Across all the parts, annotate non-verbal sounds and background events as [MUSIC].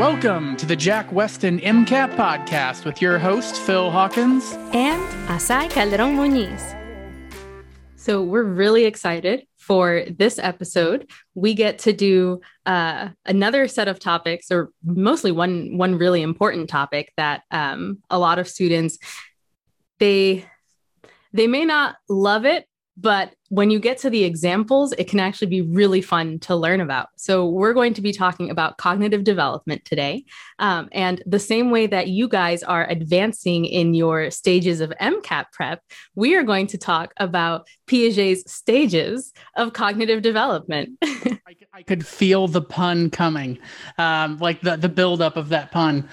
Welcome to the Jack Westin MCAT podcast with your host, Phil Hawkins. and Asai Calderon Muñiz. So we're really excited for this episode. We get to do uh, another set of topics, or mostly one one really important topic that um, a lot of students they they may not love it, but when you get to the examples, it can actually be really fun to learn about. So, we're going to be talking about cognitive development today. Um, and the same way that you guys are advancing in your stages of MCAT prep, we are going to talk about Piaget's stages of cognitive development. [LAUGHS] I, could- I could feel the pun coming, um, like the, the buildup of that pun.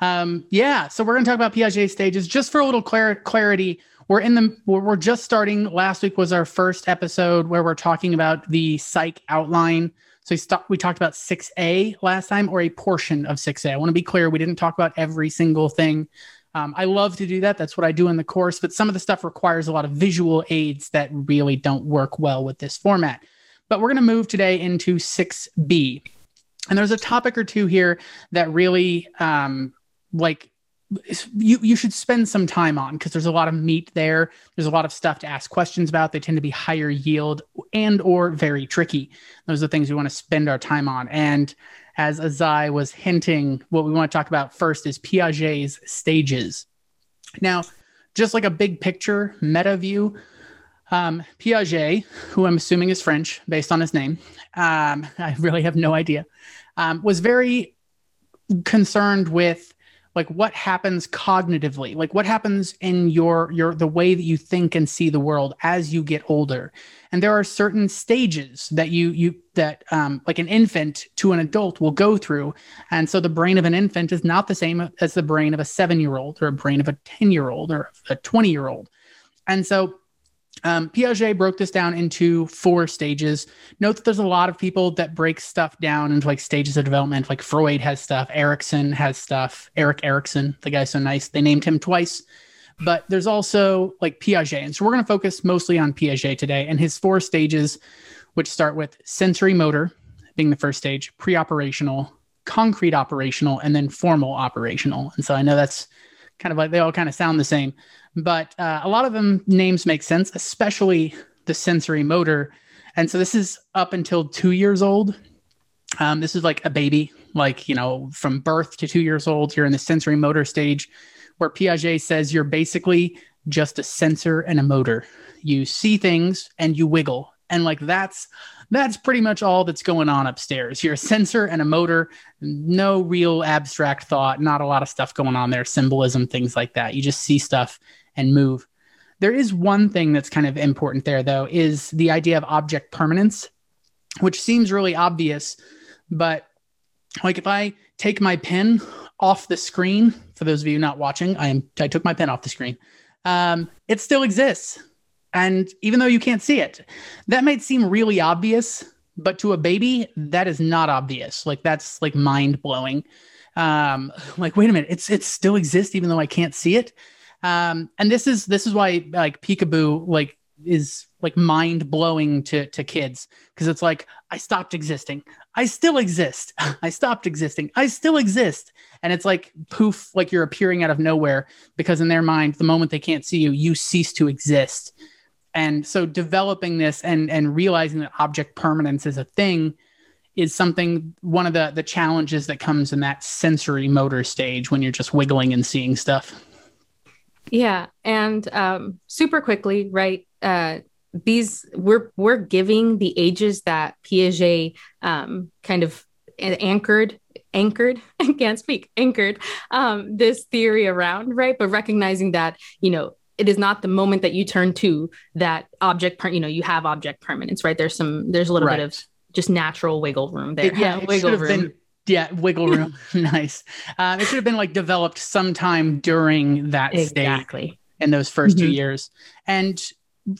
Um, yeah, so we're going to talk about Piaget stages. Just for a little clar- clarity, we're in the we're, just starting. Last week was our first episode where we're talking about the psych outline. So we, we talked about 6A last time, or a portion of 6A. I want to be clear, we didn't talk about every single thing. Um, I love to do that. That's what I do in the course, but some of the stuff requires a lot of visual aids that really don't work well with this format. But we're going to move today into 6B. And there's a topic or two here that really um, like you you should spend some time on because there's a lot of meat there. There's a lot of stuff to ask questions about. They tend to be higher yield and or very tricky. Those are the things we want to spend our time on. And as Azai was hinting, what we want to talk about first is Piaget's stages. Now, just like a big picture meta view, um, Piaget, who I'm assuming is French based on his name, um, [LAUGHS] I really have no idea, um, was very concerned with like what happens cognitively? Like what happens in your your the way that you think and see the world as you get older? And there are certain stages that you you that um, like an infant to an adult will go through. And so the brain of an infant is not the same as the brain of a seven year old or a brain of a 10 year old or a 20 year old and so um, Piaget broke this down into four stages. Note that there's a lot of people that break stuff down into like stages of development. Like Freud has stuff, Erikson has stuff, Erik Erikson, the guy's so nice. They named him twice. But there's also like Piaget. And so we're going to focus mostly on Piaget today and his four stages, which start with sensory motor being the first stage, pre operational, concrete operational, and then formal operational. And so I know that's kind of like they all kind of sound the same but uh, a lot of them names make sense, especially the sensory motor. And so this is up until two years old. Um, this is like a baby, like, you know, from birth to two years old, you're in the sensory motor stage where Piaget says you're basically just a sensor and a motor. You see things and you wiggle. And like that's that's pretty much all that's going on upstairs. You're a sensor and a motor, no real abstract thought, not a lot of stuff going on there, symbolism, things like that. You just see stuff and move. There is one thing that's kind of important there, though, is the idea of object permanence, which seems really obvious. But like if I take my pen off the screen, for those of you not watching, I am I took my pen off the screen. Um, it still exists. And even though you can't see it, that might seem really obvious, but to a baby, that is not obvious. Like that's like mind blowing. Um, like, wait a minute, it's it still exists even though I can't see it. Um, and this is this is why like peekaboo like is like mind blowing to to kids because it's like I stopped existing. I still exist. [LAUGHS] I stopped existing. I still exist. And it's like poof, like you're appearing out of nowhere because in their mind, the moment they can't see you, you cease to exist. And so developing this and and realizing that object permanence is a thing is something one of the the challenges that comes in that sensory motor stage when you're just wiggling and seeing stuff. Yeah, and um, super quickly, right? Uh, these we're we're giving the ages that Piaget um, kind of anchored anchored [LAUGHS] I can't speak anchored um, this theory around, right? But recognizing that you know it is not the moment that you turn to that object per- you know you have object permanence right there's some there's a little Right. bit of just natural wiggle room there It- yeah, it wiggle room been yeah, wiggle room. [LAUGHS] [LAUGHS] nice. Um, it should have been like developed sometime during that stage exactly in those 1st two Mhm. years. And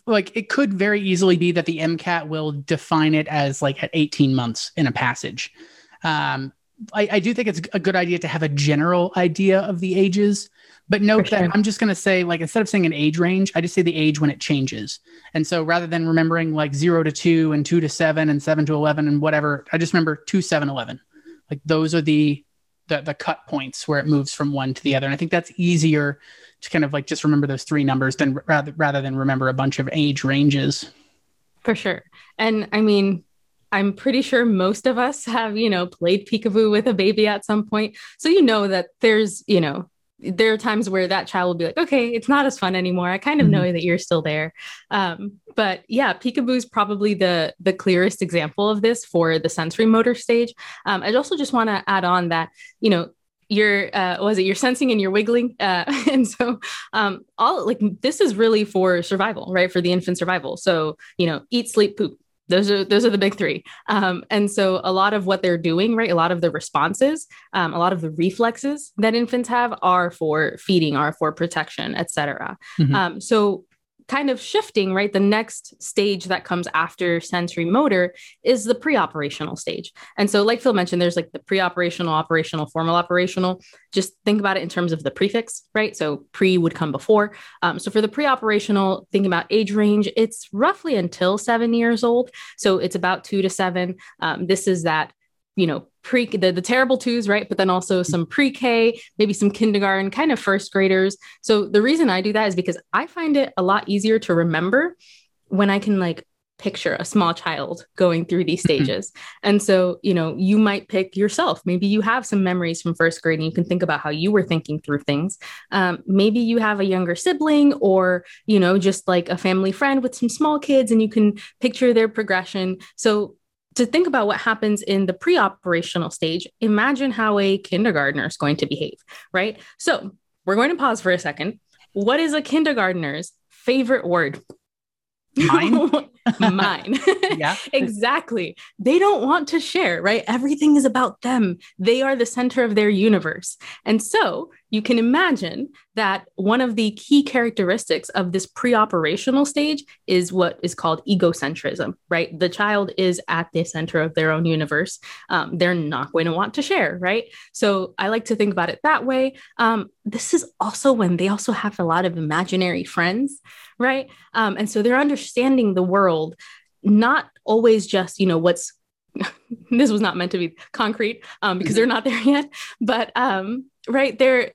like it could very easily be that the MCAT will define it as like at 18 months in a passage. Um, I, I do think it's a good idea to have a general idea of the ages, but note For that. I'm just going to say, like, instead of saying an age range, I just say the age when it changes. And so rather than remembering like zero to two and two to seven and seven to 11 and whatever, I just remember two, seven, 11. Like those are the the the cut points where it moves from one to the other. And I think that's easier to kind of like just remember those three numbers than rather rather than remember a bunch of age ranges. For sure. And I mean, I'm pretty sure most of us have, you know, played peekaboo with a baby at some point. So you know that there's, you know, there are times where that child will be like, okay, it's not as fun anymore. I kind of mm-hmm. know that you're still there. Um, but yeah, peekaboo is probably the the clearest example of this for the sensory motor stage. Um, I also just want to add on that, you know, you're uh, was it you're sensing and you're wiggling uh, [LAUGHS] and so um, all like this is really for survival right for the infant survival so you know eat sleep poop those are those are the big three um, and so a lot of what they're doing right a lot of the responses um, a lot of the reflexes that infants have are for feeding are for protection etc mm-hmm. um, so kind of shifting, right? The next stage that comes after sensory motor is the pre operational stage. And so, like Phil mentioned, there's like the pre operational, operational, formal operational. Just think about it in terms of the prefix, right? So, pre would come before. Um, so, for the pre operational, think about age range, it's roughly until seven years old. So, it's about two to seven. Um, this is that you know pre the, the terrible twos right? But then also some pre-k maybe some kindergarten kind of first graders. So the reason i do that is because i find it a lot easier to remember when i can like picture a small child going through these mm-hmm. stages. And so you know you might pick yourself. Maybe you have some memories from first grade and you can think about how you were thinking through things. Um, maybe you have a younger sibling or you know just like a family friend with some small kids and you can picture their progression. So to think about what happens in the pre operational stage, imagine how a kindergartner is going to behave, right? So we're going to pause for a second. What is a kindergartner's favorite word? Mine. [LAUGHS] Mine. [LAUGHS] yeah. [LAUGHS] exactly. They don't want to share, right? Everything is about them. They are the center of their universe. And so you can imagine that one of the key characteristics of this pre operational stage is what is called egocentrism, right? The child is at the center of their own universe. Um, they're not going to want to share, right? So I like to think about it that way. Um, this is also when they also have a lot of imaginary friends, right? Um, and so they're understanding the world, not always just, you know, what's [LAUGHS] this was not meant to be concrete um, because they're not there yet but um, right they're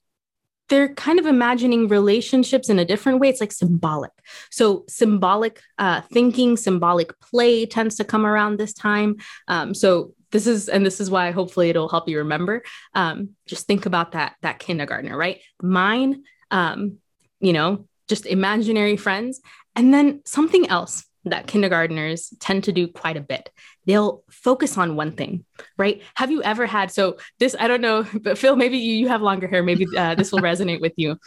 they're kind of imagining relationships in a different way. It's like symbolic. So, symbolic uh, thinking, symbolic play tends to come around this time. Um, so, this is, and this is why hopefully it'll help you remember. Um, just think about that that kindergartner, right? Mine, um, you know, just imaginary friends, and then something else that kindergartners tend to do quite a bit. They'll focus on one thing, right? Have you ever had so this? I don't know, [LAUGHS] but Phil, maybe you, you have longer hair. Maybe uh, this will resonate with you.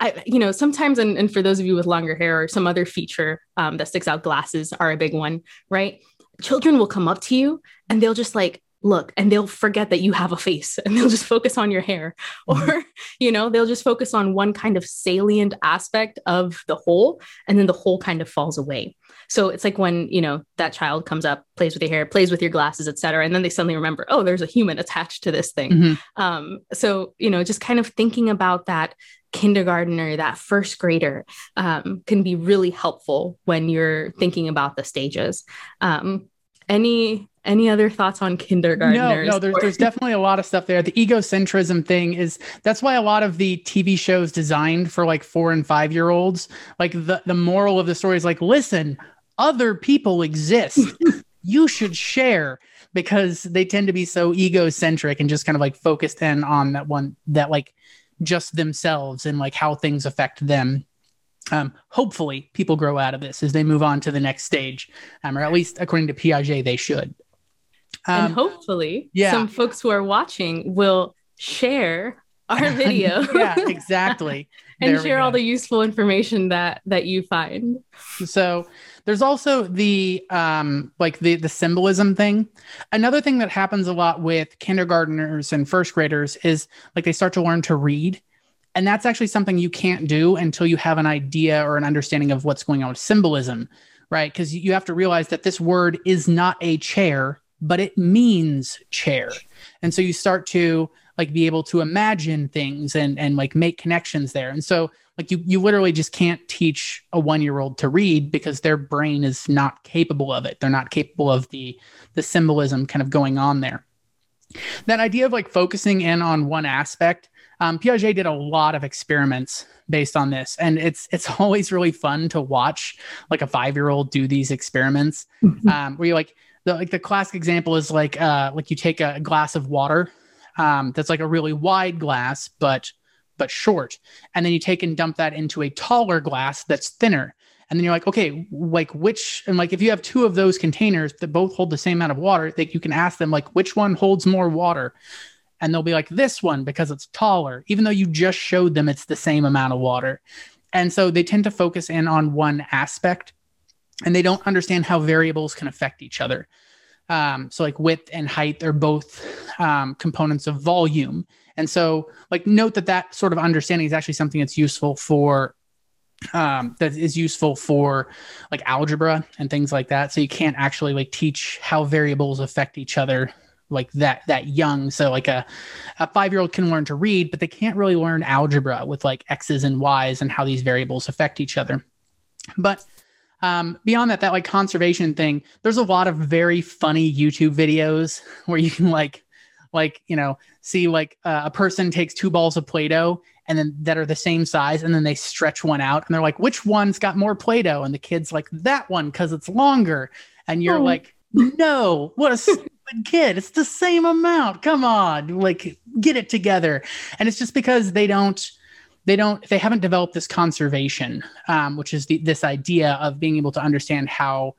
I, you know, sometimes, and, and for those of you with longer hair or some other feature um, that sticks out, glasses are a big one, right? Children will come up to you and they'll just like look and they'll forget that you have a face [LAUGHS] and they'll just focus on your hair mm-hmm. or you know they'll just focus on one kind of salient aspect of the whole and then the whole kind of falls away so it's like when, you know, that child comes up, plays with your hair, plays with your glasses, etc. And then they suddenly remember, oh, there's a human attached to this thing. Mm-hmm. Um, so, you know, just kind of thinking about that kindergartner, that first grader um, can be really helpful when you're thinking about the stages. Um, any any other thoughts on kindergartners? No, no, there's, there's definitely a lot of stuff there. The egocentrism thing is that's why a lot of the TV shows designed for like four and five year olds, like the, the moral of the story is like, listen, other people exist. [LAUGHS] you should share because they tend to be so egocentric and just kind of like focused in on that one that like just themselves and like how things affect them. Um, hopefully, people grow out of this as they move on to the next stage, um, or at least according to Piaget, they should. Um, and hopefully, yeah. some folks who are watching will share our [LAUGHS] video. yeah, [LAUGHS] exactly. and share all the useful information that that you find. So there's also the um like the the symbolism thing. Another thing that happens a lot with kindergarteners and first graders is like they start to learn to read. And that's actually something you can't do until you have an idea or an understanding of what's going on with symbolism, right? Because you have to realize that this word is not a chair, but it means chair. And so you start to like be able to imagine things and and like make connections there. And so like you you literally just can't teach a 1-year-old to read because their brain is not capable of it. They're not capable of the the symbolism kind of going on there. that idea of like focusing in on one aspect um, piaget did a lot of experiments based on this and it's it's [LAUGHS] always really fun to watch like a five year old do these experiments mm-hmm. um, where you like the like the classic example is like uh like you take a glass of water um, that's like a really wide glass but but short and then you take and dump that into a taller glass that's thinner and then you're like okay like which and like if you have two of those containers that both hold the same amount of water that you can ask them like which one holds more water? And they'll be like this one because it's taller even though you just showed them it's the same amount of water. And so they tend to focus in on one aspect and they don't understand how variables can affect each other um, so like width and height are both um, components of volume and so like note that that sort of understanding is actually something that's useful for um, that is useful for like algebra and things like that. So you can't actually like teach how variables affect each other like that that young. So like a a five year old can learn to read, but they can't really learn algebra with like x's and y's and how these variables affect each other. But um, beyond that, that like conservation thing, there's a lot of very funny YouTube videos [LAUGHS] where you can like like you know see like uh, a person takes two balls of play-doh and then that are the same size and then they stretch one out and they're like which one's got more play-doh? And the kid's like that one because it's longer. And you're oh. like no what a stupid [LAUGHS] kid. It's the same amount. Come on. Like get it together. And it's just because they don't they don't they haven't developed this conservation um, which is the, this idea of being able to understand how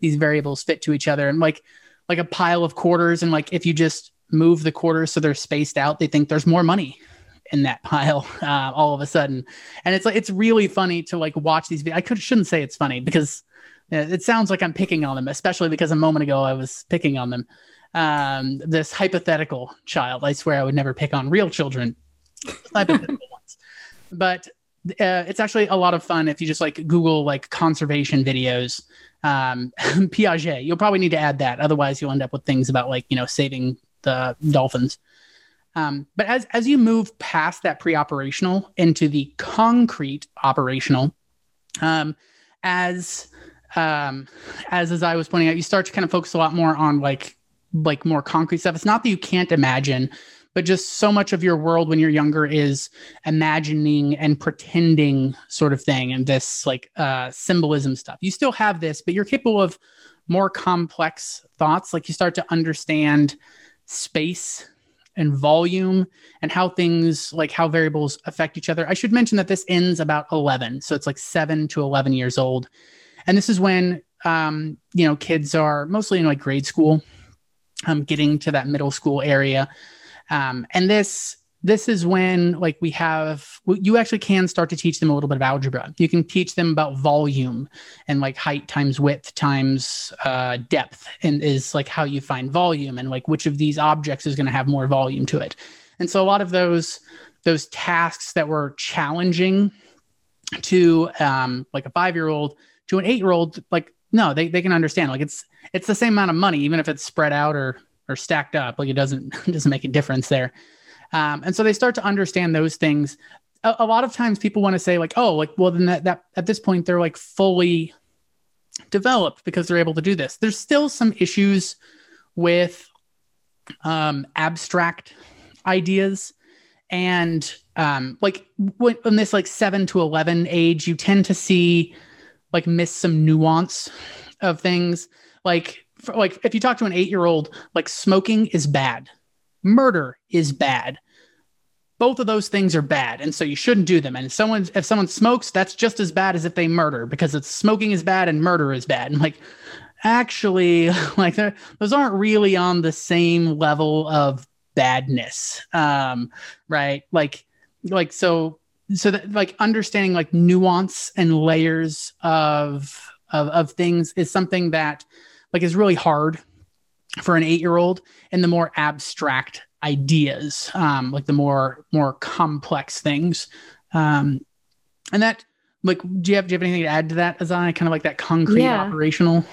these variables fit to each other and like like a pile of quarters and like if you just move the quarters so they're spaced out they think there's more money in that pile [LAUGHS] uh, all of a sudden. And it's like it's really funny to like watch these. I could shouldn't say it's funny because it sounds like I'm picking on them, especially because a moment ago I was picking on them. Um, this hypothetical child. I swear I would never pick on real children. [LAUGHS] hypothetical. But uh, it's actually a lot of fun if you just like Google like conservation videos. Um, [LAUGHS] Piaget, you'll probably need to add that. Otherwise, you'll end up with things about like you know saving the dolphins. Um, but as as you move past that pre-operational into the concrete operational, um, as um, as as I was pointing out, you start to kind of focus a lot more on like like more concrete stuff. It's not that you can't imagine, but just so much of your world when you're younger is imagining and pretending sort of thing, and this like uh, symbolism stuff. You still have this, but you're capable of more complex thoughts. Like you start to understand space and volume and how things like how variables affect each other. I should mention that this ends about 11. So it's like seven to 11 years old. And this is when, um, you know, kids are mostly in like grade school, um, getting to that middle school area. Um, and this this is when like we have you actually can start to teach them a little bit of algebra. You can teach them about volume and like height times width times uh, depth and is like how you find volume and like which of these objects is going to have more volume to it. And so a lot of those those tasks that were challenging to um, like a five year old to an eight year old like no they, they can understand. Like it's it's the same amount of money even if it's spread out or or stacked up like it doesn't [LAUGHS] doesn't make a difference there um, and so they start to understand those things. A, a lot of times people want to say like, oh, like, well, then that, that at this point they're like fully developed because they're able to do this. There's still some issues with um, abstract ideas and um, like when, in this like 7 to 11 age you tend to see like miss some nuance of things like for, like if you talk to an 8 year old like smoking is bad murder is bad. Both of those things are bad, and so you shouldn't do them. And if someone if someone smokes, that's just as bad as if they murder because it's smoking is bad and murder is bad. And like, actually, [LAUGHS] like those aren't really on the same level of badness, um, right? Like, like so so that like understanding like nuance and layers of of of things is something that like is really hard for an eight year old and the more abstract ideas, um, like the more more complex things. Um, and that like do you have do you have anything to add to that as I kind of like that concrete yeah. operational?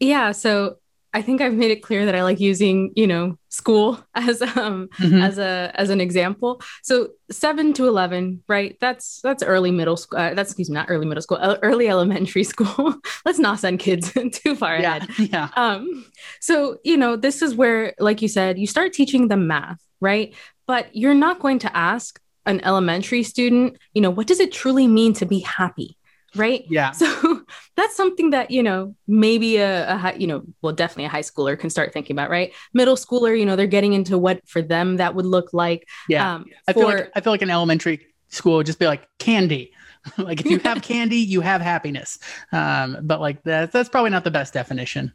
Yeah. So I think I've made it clear that I like using, you know, school [LAUGHS] as um mm-hmm. as a as an example. So 7 to 11, right? That's that's early middle school. Uh, that's excuse me, not early middle school, early elementary [LAUGHS] school. Let's not send kids [LAUGHS] too far yeah, ahead. Yeah. Um so, you know, this is where like you said, you start teaching them math, right? But you're not going to ask an elementary student, you know, what does it truly mean to be happy? right yeah so that's something that you know maybe a, a high, you know well definitely a high schooler can start thinking about right? Middle schooler you know they're getting into what for them that would look like yeah. um, i feel like i feel like an elementary school would just be like candy. [LAUGHS] Like if you have [LAUGHS] candy you have happiness. Um but like that that's probably not the best definition.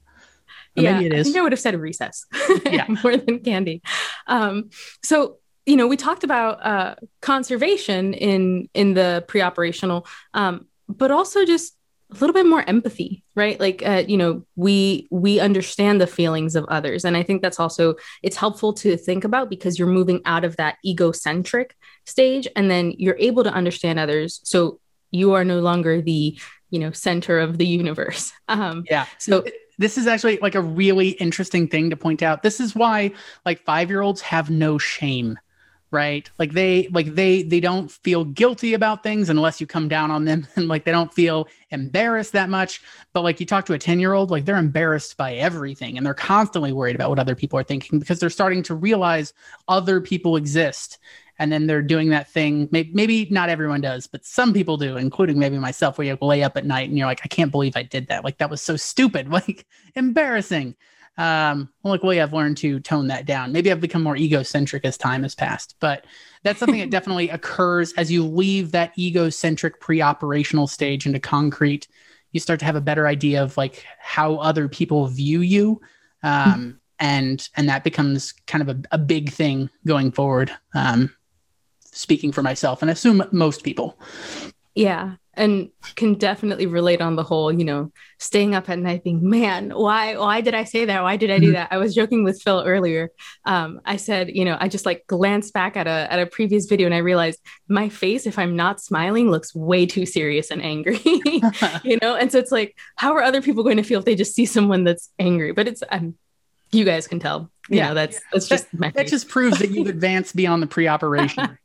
Or yeah, I think I would have said recess. yeah, [LAUGHS] more than candy. Um, so you know, we talked about uh, conservation in in the pre-operational, um, but also just a little bit more empathy right? Like uh, you know we we understand the feelings of others. And i think that's also it's helpful to think about because you're moving out of that egocentric stage and then you're able to understand others. So you are no longer the you know center of the universe. [LAUGHS] Um yeah. so this is actually like a really interesting thing to point out. This is why like five year olds have no shame right? Like they like they they don't feel guilty about things unless you come down on them [LAUGHS] and like they don't feel embarrassed that much. But like you talk to a 10 year old like they're embarrassed by everything and they're constantly worried about what other people are thinking because they're starting to realize other people exist. And then they're doing that thing maybe, maybe not everyone does but some people do including maybe myself where you lay up at night and you're like i can't believe i did that. Like that was so stupid. [LAUGHS] Like embarrassing um, luckily, I've learned to tone that down. Maybe I've become more egocentric as time has passed, but that's something that [LAUGHS] definitely occurs as you leave that egocentric pre-operational stage into concrete. You start to have a better idea of like how other people view you, um, and and that becomes kind of a, a big thing going forward. Um, speaking for myself, and I assume most people. Yeah, and can definitely relate on the whole, you know, staying up at night being, man, why, why did I say that? Why did I do mm-hmm. that? I was joking with Phil earlier. Um, I said, you know, I just like glanced back at a, at a previous video and I realized my face, if I'm not smiling, looks way too serious and angry, [LAUGHS] [LAUGHS] you know? And so it's like, how are other people going to feel if they just see someone that's angry? But it's, I'm, you guys can tell, you yeah. know, that's, that's just that, that just proves that you've [LAUGHS] advanced beyond the pre-operation.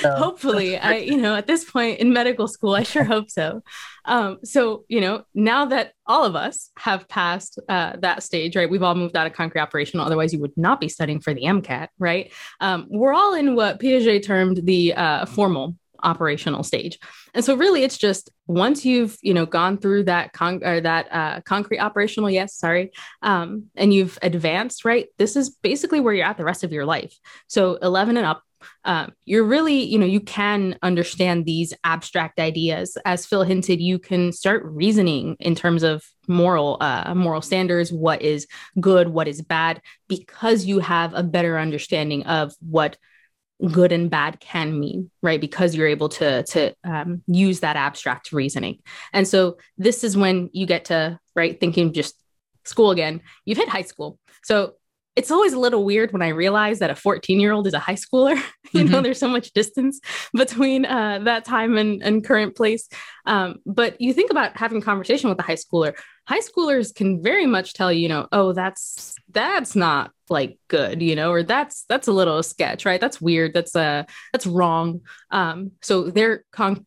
So, Hopefully, I, you know, at this point in medical school, I sure hope so. Um, so, you know, now that all of us have passed uh, that stage, right? We've all moved out of concrete operational. Otherwise, you would not be studying for the MCAT, right? Um, we're all in what Piaget termed the uh, formal operational stage. And so really it's just once you've, you know, gone through that con- or that uh, concrete operational, yes, sorry, um, and you've advanced, right? This is basically where you're at the rest of your life. So 11 and up, um, you're really, you know, you can understand these abstract ideas. As Phil hinted, you can start reasoning in terms of moral, uh, moral standards, what is good, what is bad, because you have a better understanding of what good and bad can mean right? Because you're able to to um, use that abstract reasoning. And so this is when you get to right thinking just school again. You've hit high school. So it's always a little weird when I realize that a 14 year old is a high schooler. [LAUGHS] you mm-hmm. know, there's so much distance between uh, that time and, and current place. Um, but you think about having conversation with a high schooler. High schoolers can very much tell you, you know, oh, that's that's not like good, you know, or that's that's a little sketch, right? That's weird. That's uh that's wrong. Um, so they're con-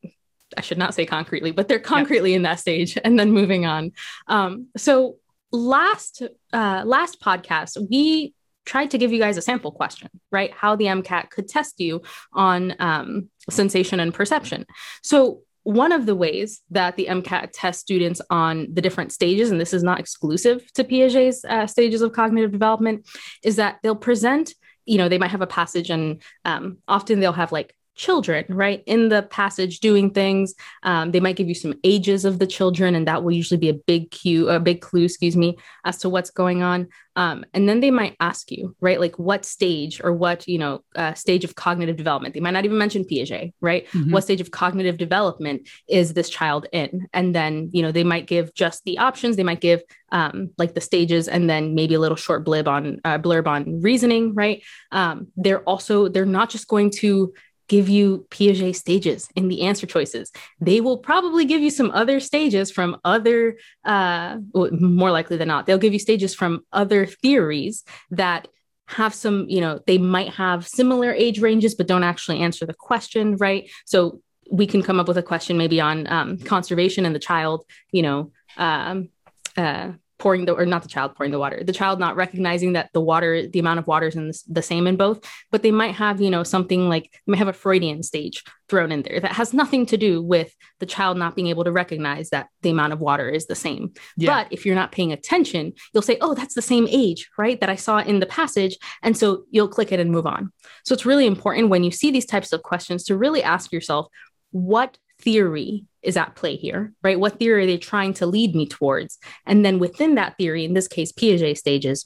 I should not say concretely, but they're concretely yeah. in that stage and then moving on. Um, so last uh, last podcast, we tried to give you guys a sample question, right? How the MCAT could test you on um, sensation and perception. So one of the ways that the MCAT tests students on the different stages, and this is not exclusive to Piaget's uh, stages of cognitive development, is that they'll present, you know, they might have a passage and um, often they'll have like children, right? In the passage doing things. Um, they might give you some ages of the children, and that will usually be a big cue, a big clue, excuse me, as to what's going on. Um, and then they might ask you, right, like what stage or what, you know, uh, stage of cognitive development. They might not even mention Piaget, right? Mm-hmm. What stage of cognitive development is this child in? And then, you know, they might give just the options. They might give um, like the stages and then maybe a little short blib on uh, blurb on reasoning, right? Um, they're also, they're not just going to give you Piaget stages in the answer choices. They will probably give you some other stages from other, uh, more likely than not, they'll give you stages from other theories that have some, you know, they might have similar age ranges, but don't actually answer the question, right? So we can come up with a question maybe on um, conservation and the child, you know, um, uh, pouring the or not the child pouring the water the child not recognizing that the water the amount of water is in the, the, same in both but they might have you know something like they might have a freudian stage thrown in there that has nothing to do with the child not being able to recognize that the amount of water is the same yeah. but if you're not paying attention you'll say oh that's the same age right that i saw in the passage and so you'll click it and move on so it's really important when you see these types of questions to really ask yourself what theory is at play here, right? What theory are they trying to lead me towards? And then within that theory, in this case, Piaget stages,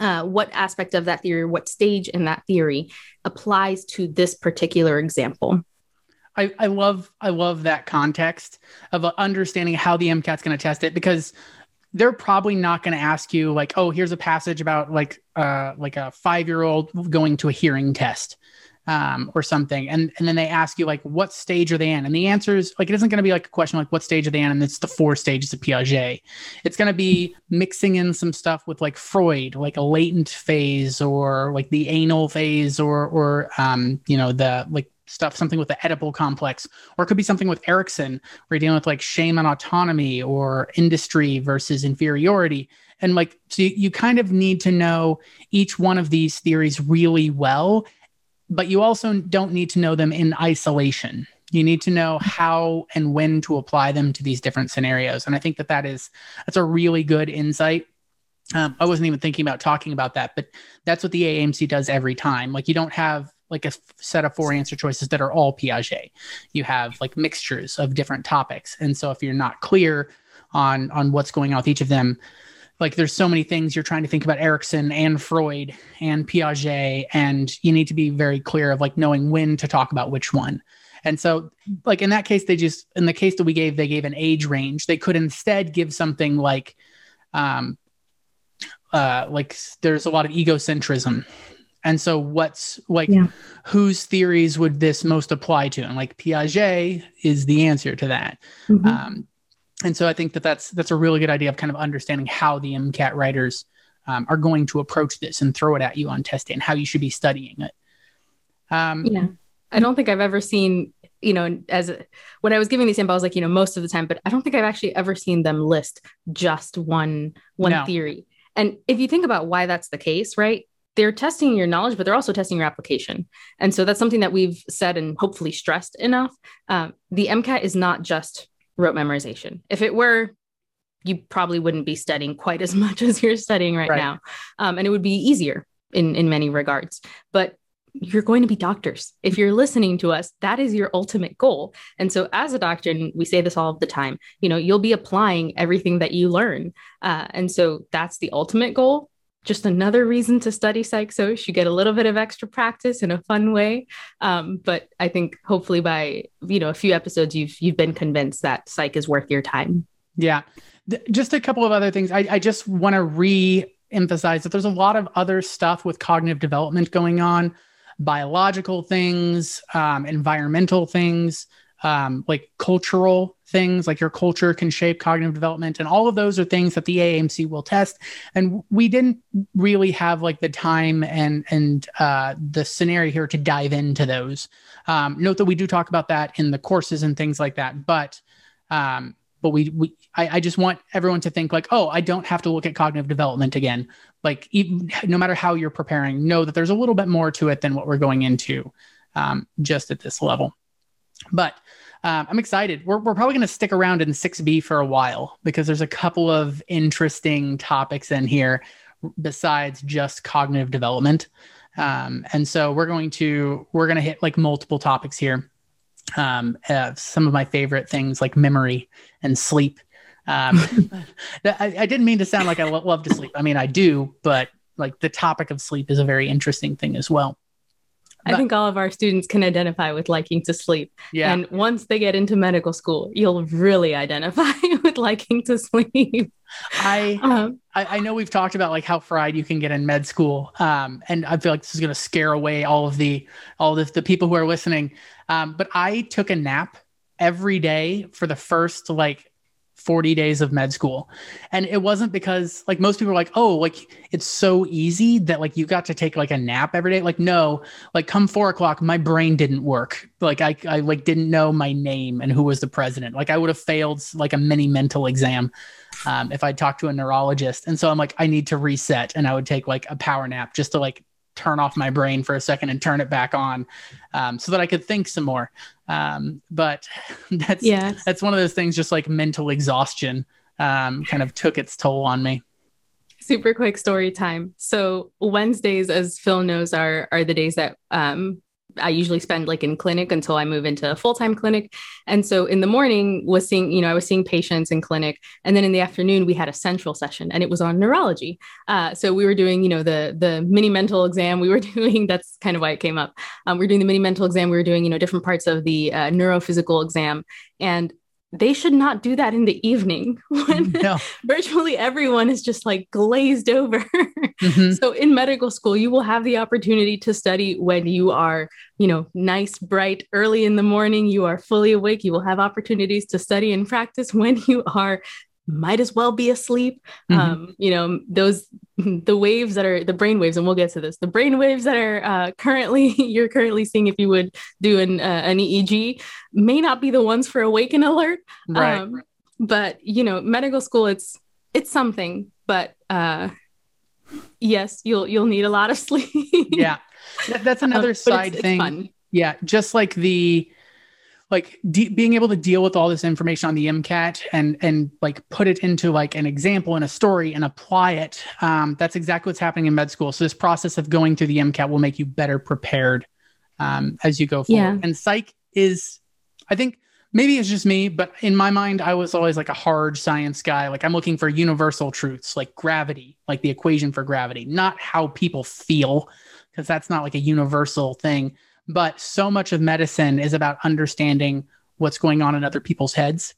uh, what aspect of that theory, what stage in that theory applies to this particular example? I, I love I love that context of understanding how the MCAT's going to test it because they're probably not going to ask you like, oh, here's a passage about like uh, like a five year old going to a hearing test um, or something. And, and then they ask you like, what stage are they in? And the answer is like, it isn't going to be like a question like, what stage are they in? And it's the four stages of Piaget. It's going to be mixing in some stuff with like Freud, like a latent phase or like the anal phase or, or, um, you know, the like stuff, something with the Oedipal complex, or it could be something with Erikson, where you're dealing with like shame and autonomy or industry versus inferiority. And like, so you, you kind of need to know each one of these theories really well but you also don't need to know them in isolation. You need to know how and when to apply them to these different scenarios. And I think that that is that's a really good insight. Um, I wasn't even thinking about talking about that, but that's what the AAMC does every time. Like you don't have like a set of four answer choices that are all Piaget. You have like mixtures of different topics. And so if you're not clear on on what's going on with each of them, like there's so many things you're trying to think about Erikson and Freud and Piaget, and you need to be very clear of like knowing when to talk about which one. And so, like in that case, they just in the case that we gave, they gave an age range. They could instead give something like, um, uh, like there's a lot of egocentrism. And so, what's like, yeah. whose theories would this most apply to? And like Piaget is the answer to that. Mm-hmm. Um, and so I think that that's that's a really good idea of kind of understanding how the MCAT writers um, are going to approach this and throw it at you on test day and how you should be studying it. Um, yeah, I don't think I've ever seen you know as when I was giving these I was like you know most of the time, but I don't think I've actually ever seen them list just one one no. theory. And if you think about why that's the case, right? They're testing your knowledge, but they're also testing your application. And so that's something that we've said and hopefully stressed enough. Um, the MCAT is not just rote memorization. If it were, you probably wouldn't be studying quite as [LAUGHS] much as you're studying right, right. now. Um, and it would be easier in, in many regards. But you're going to be doctors. If you're listening to us, that is your ultimate goal. And so, as a doctor, and we say this all the time, you know, you'll be applying everything that you learn. Uh, and so, that's the ultimate goal just another reason to study psych soc you get a little bit of extra practice in a fun way. Um, but i think hopefully by you know a few episodes you've you've been convinced that psych is worth your time. Yeah. Just a couple of other things. I, I just want to re-emphasize that there's a lot of other stuff with cognitive development going on biological things um, environmental things um, like cultural things like your culture can shape cognitive development and all of those are things that the AAMC will test. And we didn't really have like the time and and uh, the scenario here to dive into those. Um, note that we do talk about that in the courses and things like that but um, but we, we I, I just want everyone to think like oh i don't have to look at cognitive development again. Like even, no matter how you're preparing know that there's a little bit more to it than what we're going into um, just at this level. But um, I'm excited. We're, we're probably going to stick around in 6B for a while because there's a couple of interesting topics in here besides just cognitive development. Um, and so we're going to we're going to hit like multiple topics here. Um, uh, some of my favorite things like memory and sleep. Um, [LAUGHS] [LAUGHS] I, I, didn't mean to sound like I lo- love to sleep. I mean, I do, but like the topic of sleep is a very interesting thing as well. I think all of our students can identify with liking to sleep. Yeah. And once they get into medical school, you'll really identify [LAUGHS] with liking to sleep. I, um, I, I know we've talked about like how fried you can get in med school, um, and I feel like this is going to scare away all of the all of the, the people who are listening. Um, but I took a nap every day for the first like 40 days of med school. And it wasn't because like most people are like, oh, like it's so easy that like you got to take like a nap every day. Like, no, like come four o'clock, my brain didn't work. Like I, I like didn't know my name and who was the president. Like I would have failed like a mini mental exam um, if I'd talked to a neurologist. And so I'm like, I need to reset. And I would take like a power nap just to like turn off my brain for a second and turn it back on um, so that I could think some more. Um, but [LAUGHS] that's yeah. that's one of those things, just like mental exhaustion um, kind of took its toll on me. Super quick story time. So Wednesdays, as Phil knows, are are the days that um, I usually spend like in clinic until I move into a full time clinic. And so in the morning was seeing, you know, I was seeing patients in clinic, and then in the afternoon we had a central session, and it was on neurology. Uh, so we were doing, you know, the the mini mental exam. We were [LAUGHS] doing that's kind of why it came up. Um, we are doing the mini mental exam. We were doing, you know, different parts of the uh, neurophysical exam, and they should not do that in the evening [LAUGHS] when no. virtually everyone is just like glazed over. Mm-hmm. So in medical school, you will have the opportunity to study when you are, you know, nice, bright, early in the morning. You are fully awake. You will have opportunities to study and practice when you are might as well be asleep. Mm-hmm. Um, you know, those [LAUGHS] the waves that are the brain waves, and we'll get to this. The brain waves that are uh, currently [LAUGHS] you're currently seeing if you would do an uh, an EEG may not be the ones for awaken alert. Right. Um, but you know, medical school it's it's something, but uh, yes, you'll you'll need a lot of [LAUGHS] sleep. yeah, that's another um, side it's, thing. It's yeah, just like the like de- being able to deal with all this information on the MCAT and and like put it into like an example and a story and apply it. Um, that's exactly what's happening in med school. So this process of going through the MCAT will make you better prepared um, as you go forward. Yeah. And psych is, I think maybe it's just me, but in my mind, I was always like a hard science guy. Like I'm looking for universal truths, like gravity, like the equation for gravity, not how people feel, because that's not like a universal thing but so much of medicine is about understanding what's going on in other people's heads.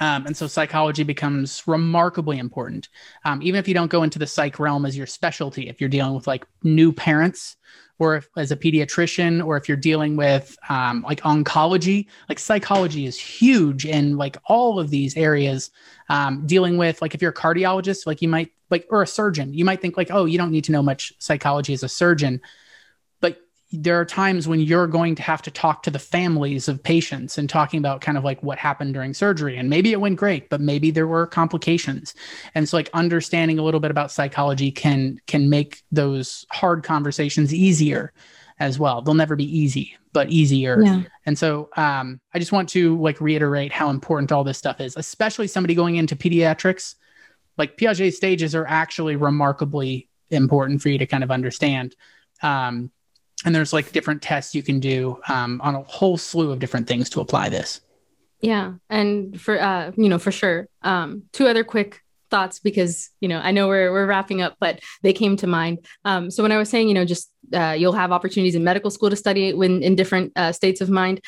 Um, and so psychology becomes remarkably important. Um, even if you don't go into the psych realm as your specialty, if you're dealing with like new parents, or if, as a pediatrician, or if you're dealing with um, like oncology, like psychology is huge in like all of these areas. Um, dealing with like if you're a cardiologist, like you might like, or a surgeon, you might think like, oh, you don't need to know much psychology as a surgeon there are times when you're going to have to talk to the families of patients and talking about kind of like what happened during surgery. And maybe it went great but maybe there were complications. And so like understanding a little bit about psychology can can make those hard conversations easier as well. They'll never be easy but easier. Yeah. and so um, i just want to like reiterate how important all this stuff is especially somebody going into pediatrics. Like piaget stages are actually remarkably important for you to kind of understand. Um, and there's like different tests you can do um, on a whole slew of different things to apply this. Yeah. And for uh you know for sure. Um two other quick thoughts because you know i know we're, we're wrapping up but they came to mind. Um so when i was saying you know just uh, you'll have opportunities in medical school to study when in different uh, states of mind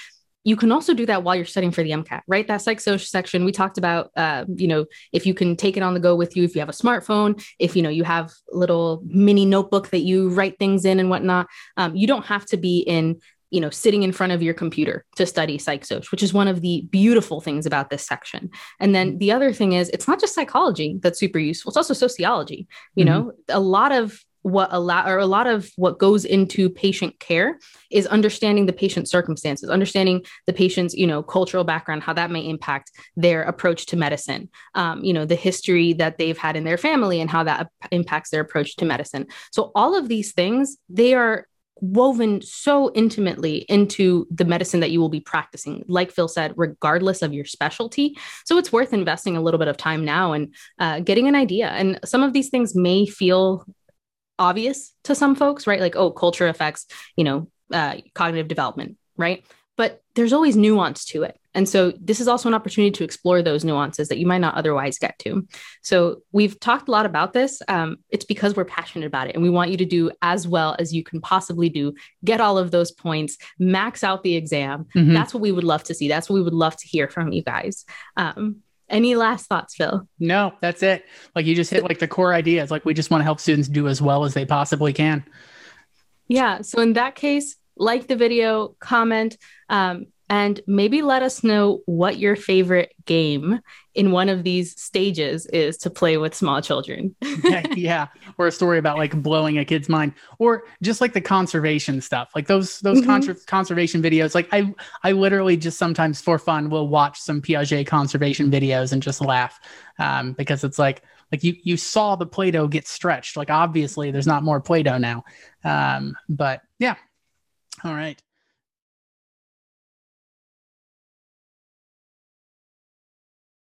you can also do that while you're studying for the MCAT, right? That psych social section we talked about, uh, you know, if you can take it on the go with you, if you have a smartphone, if you know you have little mini notebook that you write things in and whatnot, um, you don't have to be in you know sitting in front of your computer to study psych soc which is one of the beautiful things about this section and then the other thing is it's not just psychology that's super useful it's also sociology you mm-hmm. know a lot of what a lot or a lot of what goes into patient care is understanding the patient's circumstances understanding the patient's you know cultural background how that may impact their approach to medicine um, you know the history that they've had in their family and how that impacts their approach to medicine. So all of these things they are woven so intimately into the medicine that you will be practicing like phil said regardless of your specialty. So it's worth investing a little bit of time now and uh, getting an idea. And some of these things may feel obvious to some folks, right? Like, oh, culture affects, you know, uh, cognitive development, right? But there's always nuance to it. And so this is also an opportunity to explore those nuances that you might not otherwise get to. So we've talked a lot about this. Um, it's because we're passionate about it and we want you to do as well as you can possibly do, get all of those points, max out the exam. Mm-hmm. That's what we would love to see. That's what we would love to hear from you guys. Um, Any last thoughts, Phil? No, that's it. Like you just hit like the core ideas. Like we just want to help students do as well as they possibly can. Yeah. So in that case, like the video, comment, um, and maybe let us know what your favorite game in one of these stages is to play with small children. [LAUGHS] [LAUGHS] yeah, or a story about like blowing a kid's mind, or just like the conservation stuff, like those those mm-hmm. conservation videos. Like I I literally just sometimes for fun will watch some Piaget conservation videos and just laugh um, because it's like like you you saw the Play-Doh get stretched. Like obviously there's not more Play-Doh now, um, but yeah. All right.